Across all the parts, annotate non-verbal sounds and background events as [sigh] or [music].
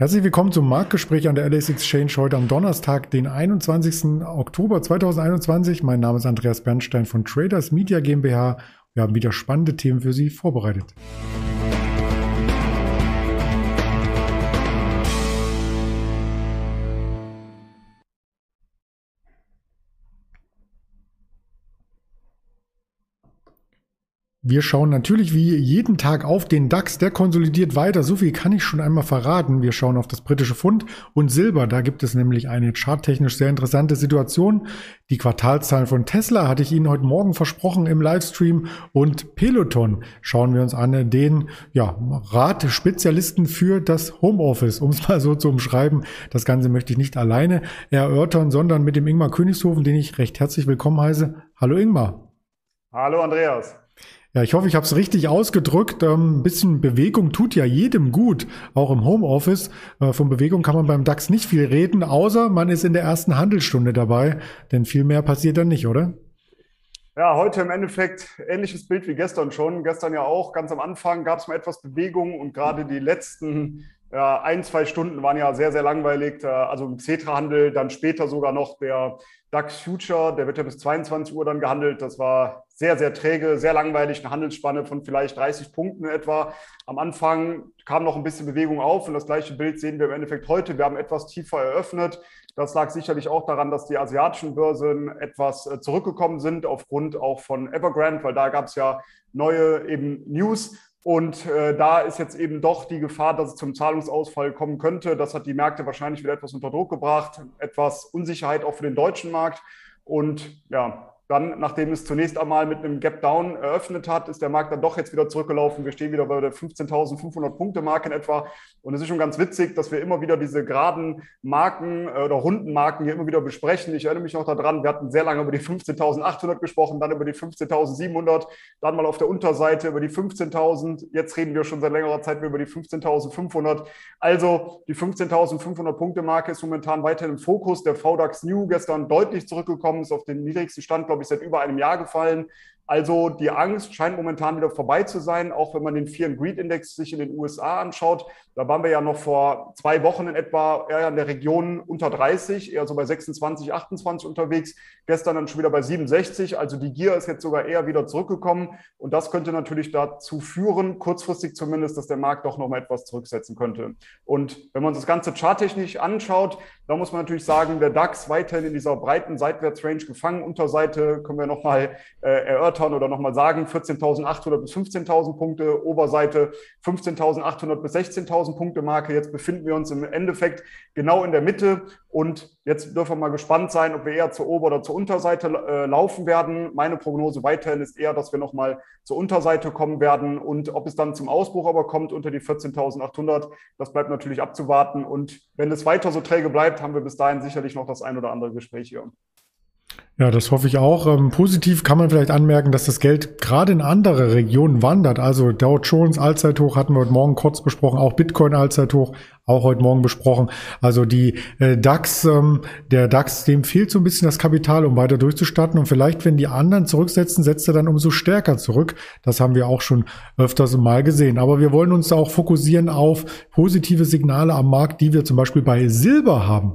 Herzlich willkommen zum Marktgespräch an der LS Exchange heute am Donnerstag, den 21. Oktober 2021. Mein Name ist Andreas Bernstein von Traders Media GmbH. Wir haben wieder spannende Themen für Sie vorbereitet. Wir schauen natürlich wie jeden Tag auf den DAX, der konsolidiert weiter. So viel kann ich schon einmal verraten. Wir schauen auf das britische Pfund und Silber. Da gibt es nämlich eine charttechnisch sehr interessante Situation. Die Quartalzahlen von Tesla hatte ich Ihnen heute Morgen versprochen im Livestream und Peloton schauen wir uns an, den ja, Ratspezialisten für das Homeoffice, um es mal so zu umschreiben. Das Ganze möchte ich nicht alleine erörtern, sondern mit dem Ingmar Königshofen, den ich recht herzlich willkommen heiße. Hallo Ingmar. Hallo Andreas. Ja, ich hoffe, ich habe es richtig ausgedrückt. Ähm, ein bisschen Bewegung tut ja jedem gut, auch im Homeoffice. Äh, von Bewegung kann man beim DAX nicht viel reden, außer man ist in der ersten Handelsstunde dabei, denn viel mehr passiert dann nicht, oder? Ja, heute im Endeffekt ähnliches Bild wie gestern schon. Gestern ja auch, ganz am Anfang gab es mal etwas Bewegung und gerade die letzten ja, ein, zwei Stunden waren ja sehr, sehr langweilig. Äh, also im Xetra-Handel, dann später sogar noch der DAX Future, der wird ja bis 22 Uhr dann gehandelt. Das war sehr, sehr träge, sehr langweilig, eine Handelsspanne von vielleicht 30 Punkten etwa. Am Anfang kam noch ein bisschen Bewegung auf und das gleiche Bild sehen wir im Endeffekt heute. Wir haben etwas tiefer eröffnet. Das lag sicherlich auch daran, dass die asiatischen Börsen etwas äh, zurückgekommen sind, aufgrund auch von Evergrande, weil da gab es ja neue eben News. Und äh, da ist jetzt eben doch die Gefahr, dass es zum Zahlungsausfall kommen könnte. Das hat die Märkte wahrscheinlich wieder etwas unter Druck gebracht, etwas Unsicherheit auch für den deutschen Markt. Und ja, dann, nachdem es zunächst einmal mit einem Gap Down eröffnet hat, ist der Markt dann doch jetzt wieder zurückgelaufen. Wir stehen wieder bei der 15.500 Punkte Marke in etwa. Und es ist schon ganz witzig, dass wir immer wieder diese geraden Marken äh, oder runden Marken hier immer wieder besprechen. Ich erinnere mich noch daran, wir hatten sehr lange über die 15.800 gesprochen, dann über die 15.700, dann mal auf der Unterseite über die 15.000. Jetzt reden wir schon seit längerer Zeit über die 15.500. Also die 15.500 Punkte Marke ist momentan weiterhin im Fokus. Der VDAX New gestern deutlich zurückgekommen, ist auf den niedrigsten Stand, glaube glaube ich, seit über einem Jahr gefallen. Also die Angst scheint momentan wieder vorbei zu sein, auch wenn man den Fear and Greed Index sich in den USA anschaut. Da waren wir ja noch vor zwei Wochen in etwa eher in der Region unter 30, eher so bei 26, 28 unterwegs. Gestern dann schon wieder bei 67. Also die Gier ist jetzt sogar eher wieder zurückgekommen. Und das könnte natürlich dazu führen, kurzfristig zumindest, dass der Markt doch noch mal etwas zurücksetzen könnte. Und wenn man das Ganze charttechnisch anschaut, da muss man natürlich sagen, der DAX weiterhin in dieser breiten Seitwärtsrange gefangen. Unterseite können wir noch mal äh, erörtern erörtern oder nochmal sagen, 14.800 bis 15.000 Punkte, Oberseite 15.800 bis 16.000 Punkte Marke. Jetzt befinden wir uns im Endeffekt genau in der Mitte und jetzt dürfen wir mal gespannt sein, ob wir eher zur Ober- oder zur Unterseite äh, laufen werden. Meine Prognose weiterhin ist eher, dass wir nochmal zur Unterseite kommen werden und ob es dann zum Ausbruch aber kommt unter die 14.800, das bleibt natürlich abzuwarten und wenn es weiter so träge bleibt, haben wir bis dahin sicherlich noch das ein oder andere Gespräch hier. Ja, das hoffe ich auch. Ähm, positiv kann man vielleicht anmerken, dass das Geld gerade in andere Regionen wandert. Also Dow Jones Allzeithoch hatten wir heute Morgen kurz besprochen, auch Bitcoin Allzeithoch auch heute Morgen besprochen. Also die äh, DAX, ähm, der DAX, dem fehlt so ein bisschen das Kapital, um weiter durchzustarten. Und vielleicht, wenn die anderen zurücksetzen, setzt er dann umso stärker zurück. Das haben wir auch schon öfters mal gesehen. Aber wir wollen uns auch fokussieren auf positive Signale am Markt, die wir zum Beispiel bei Silber haben.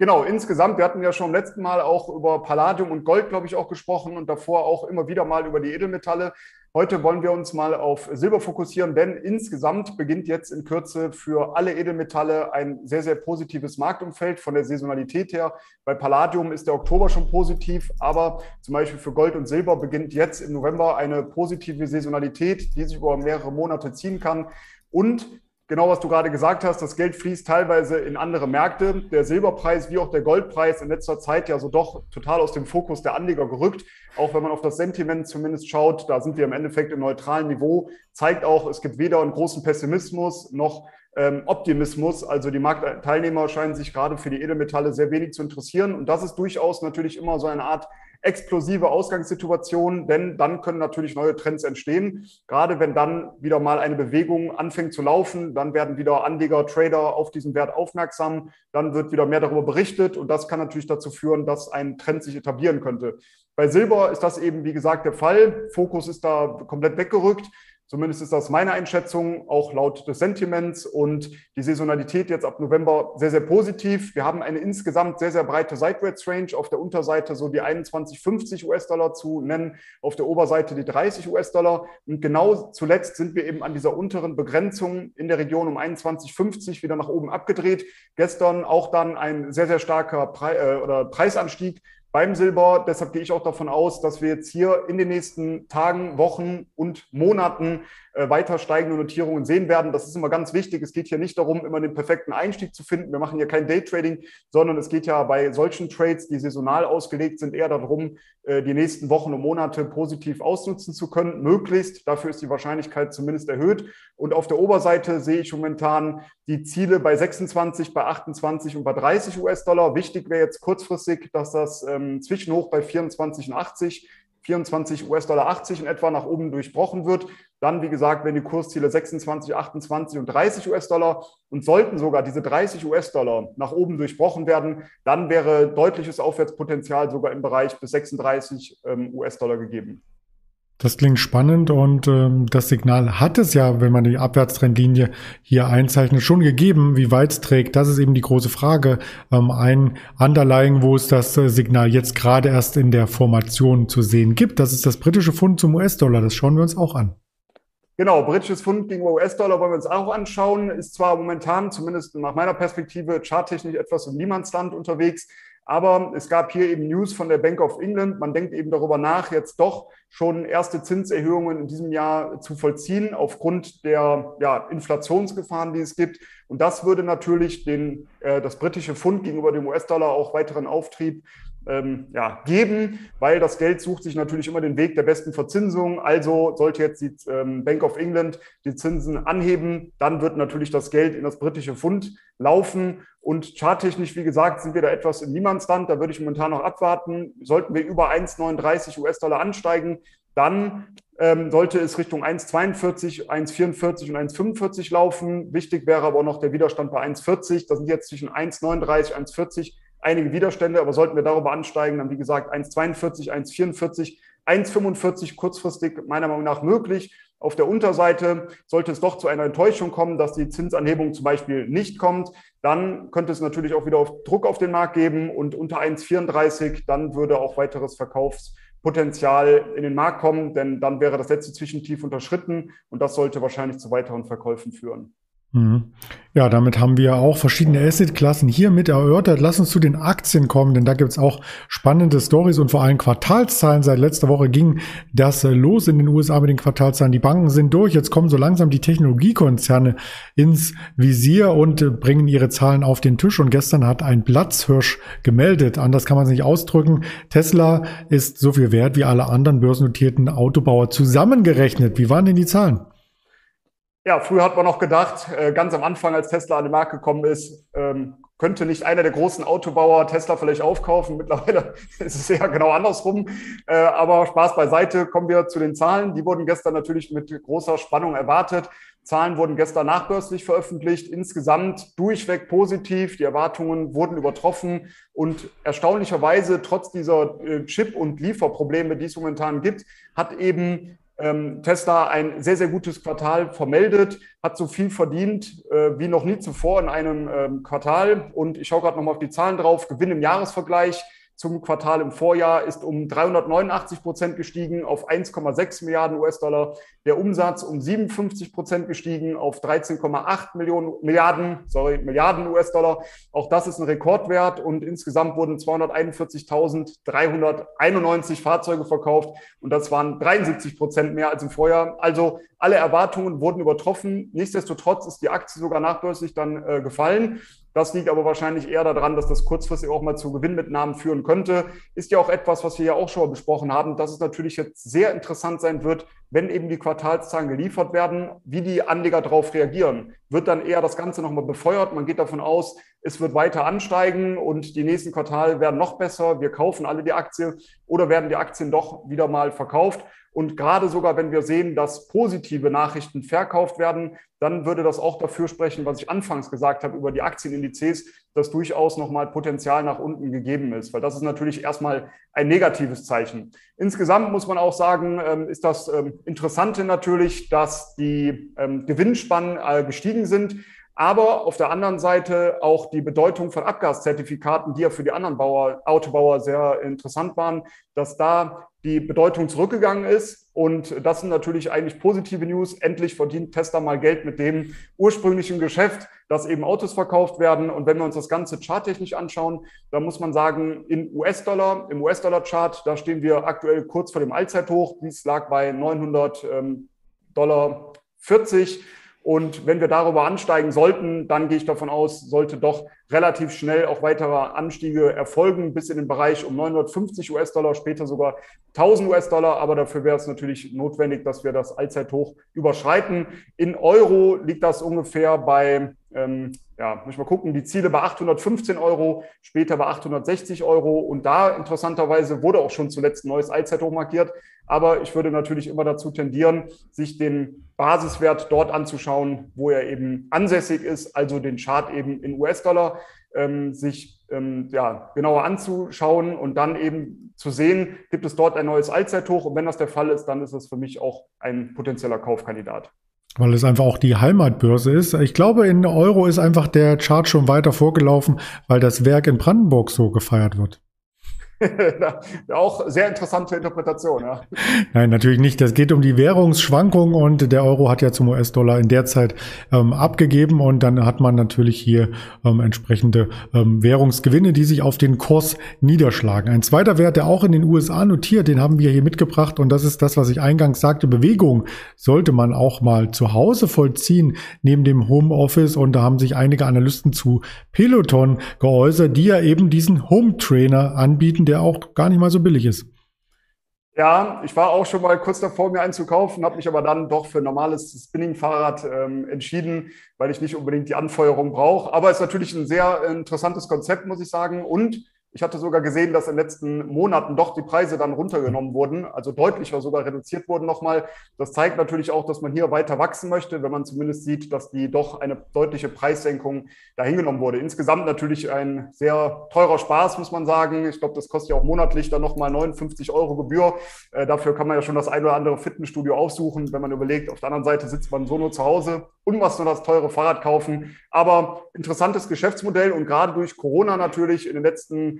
Genau, insgesamt, wir hatten ja schon im letzten Mal auch über Palladium und Gold, glaube ich, auch gesprochen und davor auch immer wieder mal über die Edelmetalle. Heute wollen wir uns mal auf Silber fokussieren, denn insgesamt beginnt jetzt in Kürze für alle Edelmetalle ein sehr, sehr positives Marktumfeld von der Saisonalität her. Bei Palladium ist der Oktober schon positiv, aber zum Beispiel für Gold und Silber beginnt jetzt im November eine positive Saisonalität, die sich über mehrere Monate ziehen kann. Und genau was du gerade gesagt hast, das Geld fließt teilweise in andere Märkte. Der Silberpreis wie auch der Goldpreis in letzter Zeit ja so doch total aus dem Fokus der Anleger gerückt. Auch wenn man auf das Sentiment zumindest schaut, da sind wir im Endeffekt im neutralen Niveau, zeigt auch, es gibt weder einen großen Pessimismus noch Optimismus. Also die Marktteilnehmer scheinen sich gerade für die Edelmetalle sehr wenig zu interessieren. Und das ist durchaus natürlich immer so eine Art explosive Ausgangssituation, denn dann können natürlich neue Trends entstehen. Gerade wenn dann wieder mal eine Bewegung anfängt zu laufen, dann werden wieder Anleger, Trader auf diesen Wert aufmerksam, dann wird wieder mehr darüber berichtet und das kann natürlich dazu führen, dass ein Trend sich etablieren könnte. Bei Silber ist das eben, wie gesagt, der Fall. Fokus ist da komplett weggerückt. Zumindest ist das meine Einschätzung, auch laut des Sentiments und die Saisonalität jetzt ab November sehr, sehr positiv. Wir haben eine insgesamt sehr, sehr breite Seitwärtsrange. Auf der Unterseite so die 21,50 US-Dollar zu nennen, auf der Oberseite die 30 US-Dollar. Und genau zuletzt sind wir eben an dieser unteren Begrenzung in der Region um 21,50 wieder nach oben abgedreht. Gestern auch dann ein sehr, sehr starker Pre äh, oder Preisanstieg beim Silber. Deshalb gehe ich auch davon aus, dass wir jetzt hier in den nächsten Tagen, Wochen und Monaten weiter steigende Notierungen sehen werden. Das ist immer ganz wichtig. Es geht hier nicht darum, immer den perfekten Einstieg zu finden. Wir machen hier kein Daytrading, sondern es geht ja bei solchen Trades, die saisonal ausgelegt sind, eher darum, äh, die nächsten Wochen und Monate positiv ausnutzen zu können, möglichst. Dafür ist die Wahrscheinlichkeit zumindest erhöht. Und auf der Oberseite sehe ich momentan die Ziele bei 26, bei 28 und bei 30 US-Dollar. Wichtig wäre jetzt kurzfristig, dass das ähm, Zwischenhoch bei 24 und 80 24 US-Dollar 80 in etwa nach oben durchbrochen wird. Dann, wie gesagt, wenn die Kursziele 26, 28 und 30 US-Dollar und sollten sogar diese 30 US-Dollar nach oben durchbrochen werden, dann wäre deutliches Aufwärtspotenzial sogar im Bereich bis 36 ähm, US-Dollar gegeben. Das klingt spannend und ähm, das Signal hat es ja, wenn man die Abwärtstrendlinie hier einzeichnet, schon gegeben. Wie weit es trägt, das ist eben die große Frage. Ähm, ein Underlying, wo es das äh, Signal jetzt gerade erst in der Formation zu sehen gibt, das ist das britische Pfund zum US-Dollar. Das schauen wir uns auch an. Genau, britisches Pfund gegen US-Dollar wollen wir uns auch anschauen. Ist zwar momentan, zumindest nach meiner Perspektive, charttechnisch etwas im Niemandsland unterwegs. Aber es gab hier eben News von der Bank of England. Man denkt eben darüber nach, jetzt doch schon erste Zinserhöhungen in diesem Jahr zu vollziehen, aufgrund der ja, Inflationsgefahren, die es gibt. Und das würde natürlich den, äh, das britische Pfund gegenüber dem US-Dollar auch weiteren Auftrieb ähm, ja, geben, weil das Geld sucht sich natürlich immer den Weg der besten Verzinsung. Also sollte jetzt die ähm, Bank of England die Zinsen anheben, dann wird natürlich das Geld in das britische Pfund laufen. Und charttechnisch, wie gesagt, sind wir da etwas im Niemandsland. Da würde ich momentan noch abwarten. Sollten wir über 1,39 US-Dollar ansteigen, dann ähm, sollte es Richtung 1,42, 1,44 und 1,45 laufen. Wichtig wäre aber auch noch der Widerstand bei 1,40. Das sind jetzt zwischen 1,39, 1,40 einige Widerstände, aber sollten wir darüber ansteigen, dann wie gesagt 1,42, 1,44, 1,45 kurzfristig meiner Meinung nach möglich. Auf der Unterseite sollte es doch zu einer Enttäuschung kommen, dass die Zinsanhebung zum Beispiel nicht kommt, dann könnte es natürlich auch wieder auf Druck auf den Markt geben und unter 1,34, dann würde auch weiteres Verkaufspotenzial in den Markt kommen, denn dann wäre das letzte Zwischentief unterschritten und das sollte wahrscheinlich zu weiteren Verkäufen führen. Mhm. Ja, damit haben wir auch verschiedene Asset-Klassen hier mit erörtert. Lass uns zu den Aktien kommen, denn da gibt's auch spannende Stories und vor allem Quartalszahlen. Seit letzter Woche ging das los in den USA mit den Quartalszahlen. Die Banken sind durch. Jetzt kommen so langsam die Technologiekonzerne ins Visier und bringen ihre Zahlen auf den Tisch. Und gestern hat ein Platzhirsch gemeldet. Anders kann man es nicht ausdrücken. Tesla ist so viel wert wie alle anderen börsennotierten Autobauer zusammengerechnet. Wie waren denn die Zahlen? Ja, früher hat man noch gedacht, äh, ganz am Anfang, als Tesla an den Markt gekommen ist, ähm, könnte nicht einer der großen Autobauer Tesla vielleicht aufkaufen. [laughs] Mittlerweile ist es eher genau andersrum. Äh, aber Spaß beiseite, kommen wir zu den Zahlen. Die wurden gestern natürlich mit großer Spannung erwartet. Zahlen wurden gestern nachbörslich veröffentlicht, insgesamt durchweg positiv. Die Erwartungen wurden übertroffen und erstaunlicherweise, trotz dieser äh, Chip- und Lieferprobleme, die es momentan gibt, hat eben Tesla ein sehr, sehr gutes Quartal vermeldet, hat so viel verdient äh, wie noch nie zuvor in einem ähm, Quartal. Und ich schaue gerade nochmal auf die Zahlen drauf. Gewinn im Jahresvergleich zum Quartal im Vorjahr ist um 389 Prozent gestiegen auf 1,6 Milliarden US-Dollar. Der Umsatz um 57 Prozent gestiegen auf 13,8 Millionen Milliarden, sorry, Milliarden US-Dollar. Auch das ist ein Rekordwert und insgesamt wurden 241.391 Fahrzeuge verkauft und das waren 73 Prozent mehr als im Vorjahr. Also alle Erwartungen wurden übertroffen. Nichtsdestotrotz ist die Aktie sogar nachbörslich dann äh, gefallen. Das liegt aber wahrscheinlich eher daran, dass das kurzfristig auch mal zu Gewinnmitnahmen führen könnte. Ist ja auch etwas, was wir ja auch schon mal besprochen haben, dass es natürlich jetzt sehr interessant sein wird, wenn eben die Quartalszahlen geliefert werden, wie die Anleger darauf reagieren. Wird dann eher das Ganze nochmal befeuert. Man geht davon aus, es wird weiter ansteigen und die nächsten Quartale werden noch besser. Wir kaufen alle die Aktie oder werden die Aktien doch wieder mal verkauft? Und gerade sogar, wenn wir sehen, dass positive Nachrichten verkauft werden, dann würde das auch dafür sprechen, was ich anfangs gesagt habe über die Aktienindizes, dass durchaus nochmal Potenzial nach unten gegeben ist, weil das ist natürlich erstmal ein negatives Zeichen. Insgesamt muss man auch sagen, ähm, ist das ähm, Interessante natürlich, dass die ähm, Gewinnspannen äh, gestiegen sind. Aber auf der anderen Seite auch die Bedeutung von Abgaszertifikaten, die ja für die anderen Bauer, Autobauer sehr interessant waren, dass da die Bedeutung zurückgegangen ist. Und das sind natürlich eigentlich positive News. Endlich verdient Tesla mal Geld mit dem ursprünglichen Geschäft, dass eben Autos verkauft werden. Und wenn wir uns das Ganze charttechnisch anschauen, dann muss man sagen, in US-Dollar, im US-Dollar-Chart, da stehen wir aktuell kurz vor dem Allzeithoch. Dies lag bei 900 ähm, Dollar 40. Und wenn wir darüber ansteigen sollten, dann gehe ich davon aus, sollte doch relativ schnell auch weitere Anstiege erfolgen, bis in den Bereich um 950 US-Dollar, später sogar 1000 US-Dollar. Aber dafür wäre es natürlich notwendig, dass wir das Allzeithoch überschreiten. In Euro liegt das ungefähr bei ähm, ja, muss ich mal gucken, die Ziele bei 815 Euro, später bei 860 Euro. Und da interessanterweise wurde auch schon zuletzt ein neues Allzeithoch markiert. Aber ich würde natürlich immer dazu tendieren, sich den Basiswert dort anzuschauen, wo er eben ansässig ist, also den Chart eben in US-Dollar, ähm, sich ähm, ja, genauer anzuschauen und dann eben zu sehen, gibt es dort ein neues Allzeithoch. Und wenn das der Fall ist, dann ist es für mich auch ein potenzieller Kaufkandidat. Weil es einfach auch die Heimatbörse ist. Ich glaube, in Euro ist einfach der Chart schon weiter vorgelaufen, weil das Werk in Brandenburg so gefeiert wird. Auch sehr interessante Interpretation, ja. Nein, natürlich nicht. Das geht um die Währungsschwankungen und der Euro hat ja zum US-Dollar in der Zeit ähm, abgegeben und dann hat man natürlich hier ähm, entsprechende ähm, Währungsgewinne, die sich auf den Kurs niederschlagen. Ein zweiter Wert, der auch in den USA notiert, den haben wir hier mitgebracht und das ist das, was ich eingangs sagte. Bewegung sollte man auch mal zu Hause vollziehen, neben dem Homeoffice und da haben sich einige Analysten zu Peloton geäußert, die ja eben diesen Home Trainer anbieten, der auch gar nicht mal so billig ist. Ja, ich war auch schon mal kurz davor, mir einen zu kaufen, habe mich aber dann doch für ein normales Spinning-Fahrrad ähm, entschieden, weil ich nicht unbedingt die Anfeuerung brauche. Aber es ist natürlich ein sehr interessantes Konzept, muss ich sagen. Und ich hatte sogar gesehen, dass in den letzten Monaten doch die Preise dann runtergenommen wurden, also deutlicher sogar reduziert wurden nochmal. Das zeigt natürlich auch, dass man hier weiter wachsen möchte, wenn man zumindest sieht, dass die doch eine deutliche Preissenkung dahingenommen wurde. Insgesamt natürlich ein sehr teurer Spaß, muss man sagen. Ich glaube, das kostet ja auch monatlich dann nochmal 59 Euro Gebühr. Äh, dafür kann man ja schon das ein oder andere Fitnessstudio aufsuchen, wenn man überlegt, auf der anderen Seite sitzt man so nur zu Hause und was nur das teure Fahrrad kaufen. Aber interessantes Geschäftsmodell und gerade durch Corona natürlich in den letzten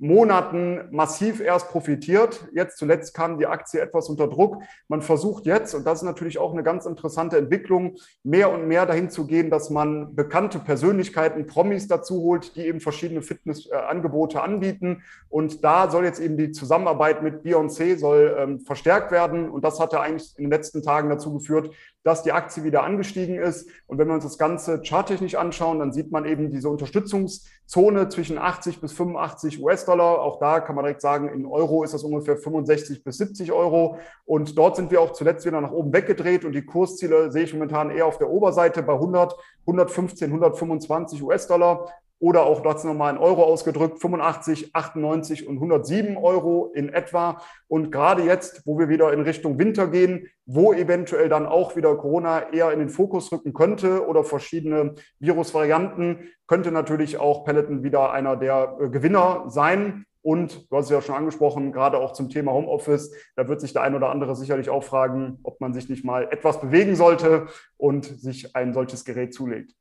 Monaten massiv erst profitiert. Jetzt zuletzt kam die Aktie etwas unter Druck. Man versucht jetzt, und das ist natürlich auch eine ganz interessante Entwicklung, mehr und mehr dahin zu gehen, dass man bekannte Persönlichkeiten, Promis dazu holt, die eben verschiedene Fitnessangebote anbieten. Und da soll jetzt eben die Zusammenarbeit mit Beyoncé soll ähm, verstärkt werden. Und das hat ja eigentlich in den letzten Tagen dazu geführt, dass die Aktie wieder angestiegen ist. Und wenn wir uns das Ganze charttechnisch anschauen, dann sieht man eben diese Unterstützungszone zwischen 80 bis 85 US-Dollar. Auch da kann man direkt sagen, in Euro ist das ungefähr 65 bis 70 Euro. Und dort sind wir auch zuletzt wieder nach oben weggedreht. Und die Kursziele sehe ich momentan eher auf der Oberseite bei 100, 115, 125 US-Dollar oder auch dort nochmal in Euro ausgedrückt, 85, 98 und 107 Euro in etwa. Und gerade jetzt, wo wir wieder in Richtung Winter gehen, wo eventuell dann auch wieder Corona eher in den Fokus rücken könnte oder verschiedene Virusvarianten, könnte natürlich auch Peloton wieder einer der äh, Gewinner sein. Und du hast es ja schon angesprochen, gerade auch zum Thema Homeoffice, da wird sich der ein oder andere sicherlich auch fragen, ob man sich nicht mal etwas bewegen sollte und sich ein solches Gerät zulegt.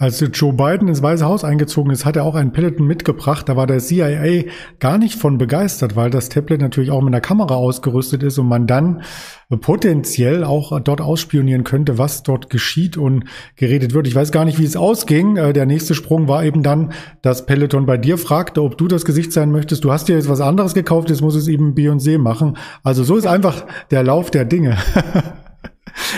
Als Joe Biden ins Weiße Haus eingezogen ist, hat er auch ein Peloton mitgebracht. Da war der CIA gar nicht von begeistert, weil das Tablet natürlich auch mit einer Kamera ausgerüstet ist und man dann potenziell auch dort ausspionieren könnte, was dort geschieht und geredet wird. Ich weiß gar nicht, wie es ausging. Äh, der nächste Sprung war eben dann, dass Peloton bei dir fragte, ob du das Gesicht sein möchtest. Du hast dir jetzt was anderes gekauft, jetzt muss es eben Beyoncé machen. Also so ist einfach der Lauf der Dinge. [laughs]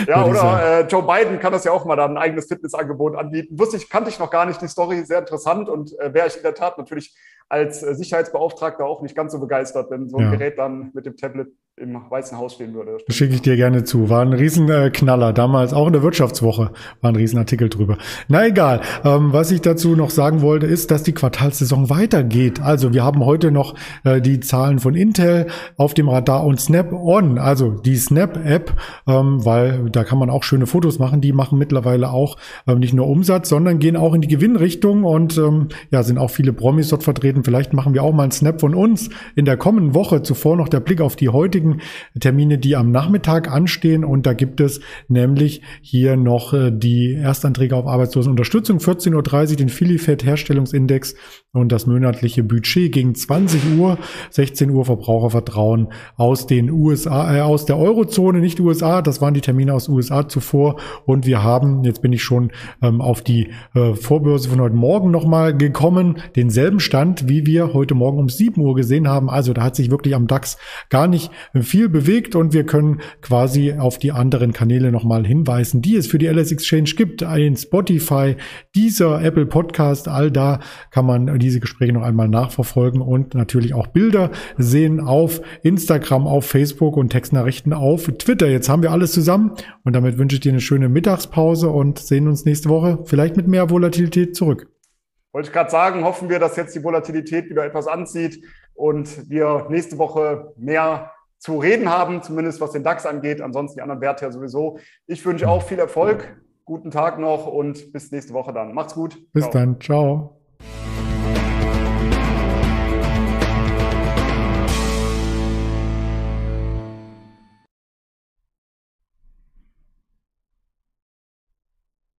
Ja, oder äh, Joe Biden kann das ja auch mal dann ein eigenes Fitnessangebot anbieten. Wusste ich, kannte ich noch gar nicht die Story, sehr interessant und äh, wäre ich in der Tat natürlich als äh, Sicherheitsbeauftragter auch nicht ganz so begeistert, wenn so ein ja. Gerät dann mit dem Tablet im Weißen Haus stehen würde. Schicke ich dir gerne zu. War ein Riesenknaller. Damals auch in der Wirtschaftswoche war ein Riesenartikel drüber. Na egal. Ähm, was ich dazu noch sagen wollte, ist, dass die Quartalssaison weitergeht. Also wir haben heute noch äh, die Zahlen von Intel auf dem Radar und Snap-on, also die Snap-App, ähm, weil da kann man auch schöne Fotos machen. Die machen mittlerweile auch ähm, nicht nur Umsatz, sondern gehen auch in die Gewinnrichtung und ähm, ja, sind auch viele Promis dort vertreten. Vielleicht machen wir auch mal einen Snap von uns in der kommenden Woche. Zuvor noch der Blick auf die heutigen Termine, die am Nachmittag anstehen. Und da gibt es nämlich hier noch äh, die Erstanträge auf Arbeitslosenunterstützung. 14.30 Uhr den Filifed Herstellungsindex und das monatliche Budget gegen 20 Uhr. 16 Uhr Verbrauchervertrauen aus den USA, äh, aus der Eurozone, nicht USA. Das waren die Termine aus USA zuvor. Und wir haben, jetzt bin ich schon ähm, auf die äh, Vorbörse von heute Morgen nochmal gekommen, denselben Stand, wie wir heute Morgen um 7 Uhr gesehen haben. Also da hat sich wirklich am DAX gar nicht viel bewegt und wir können quasi auf die anderen Kanäle nochmal hinweisen, die es für die LS Exchange gibt. Ein Spotify, dieser Apple Podcast, all da kann man diese Gespräche noch einmal nachverfolgen und natürlich auch Bilder sehen auf Instagram, auf Facebook und Textnachrichten auf Twitter. Jetzt haben wir alles zusammen und damit wünsche ich dir eine schöne Mittagspause und sehen uns nächste Woche vielleicht mit mehr Volatilität zurück. Wollte ich gerade sagen, hoffen wir, dass jetzt die Volatilität wieder etwas anzieht und wir nächste Woche mehr zu reden haben, zumindest was den DAX angeht. Ansonsten die anderen Werte ja sowieso. Ich wünsche auch viel Erfolg, guten Tag noch und bis nächste Woche dann. Macht's gut. Bis ciao. dann. Ciao.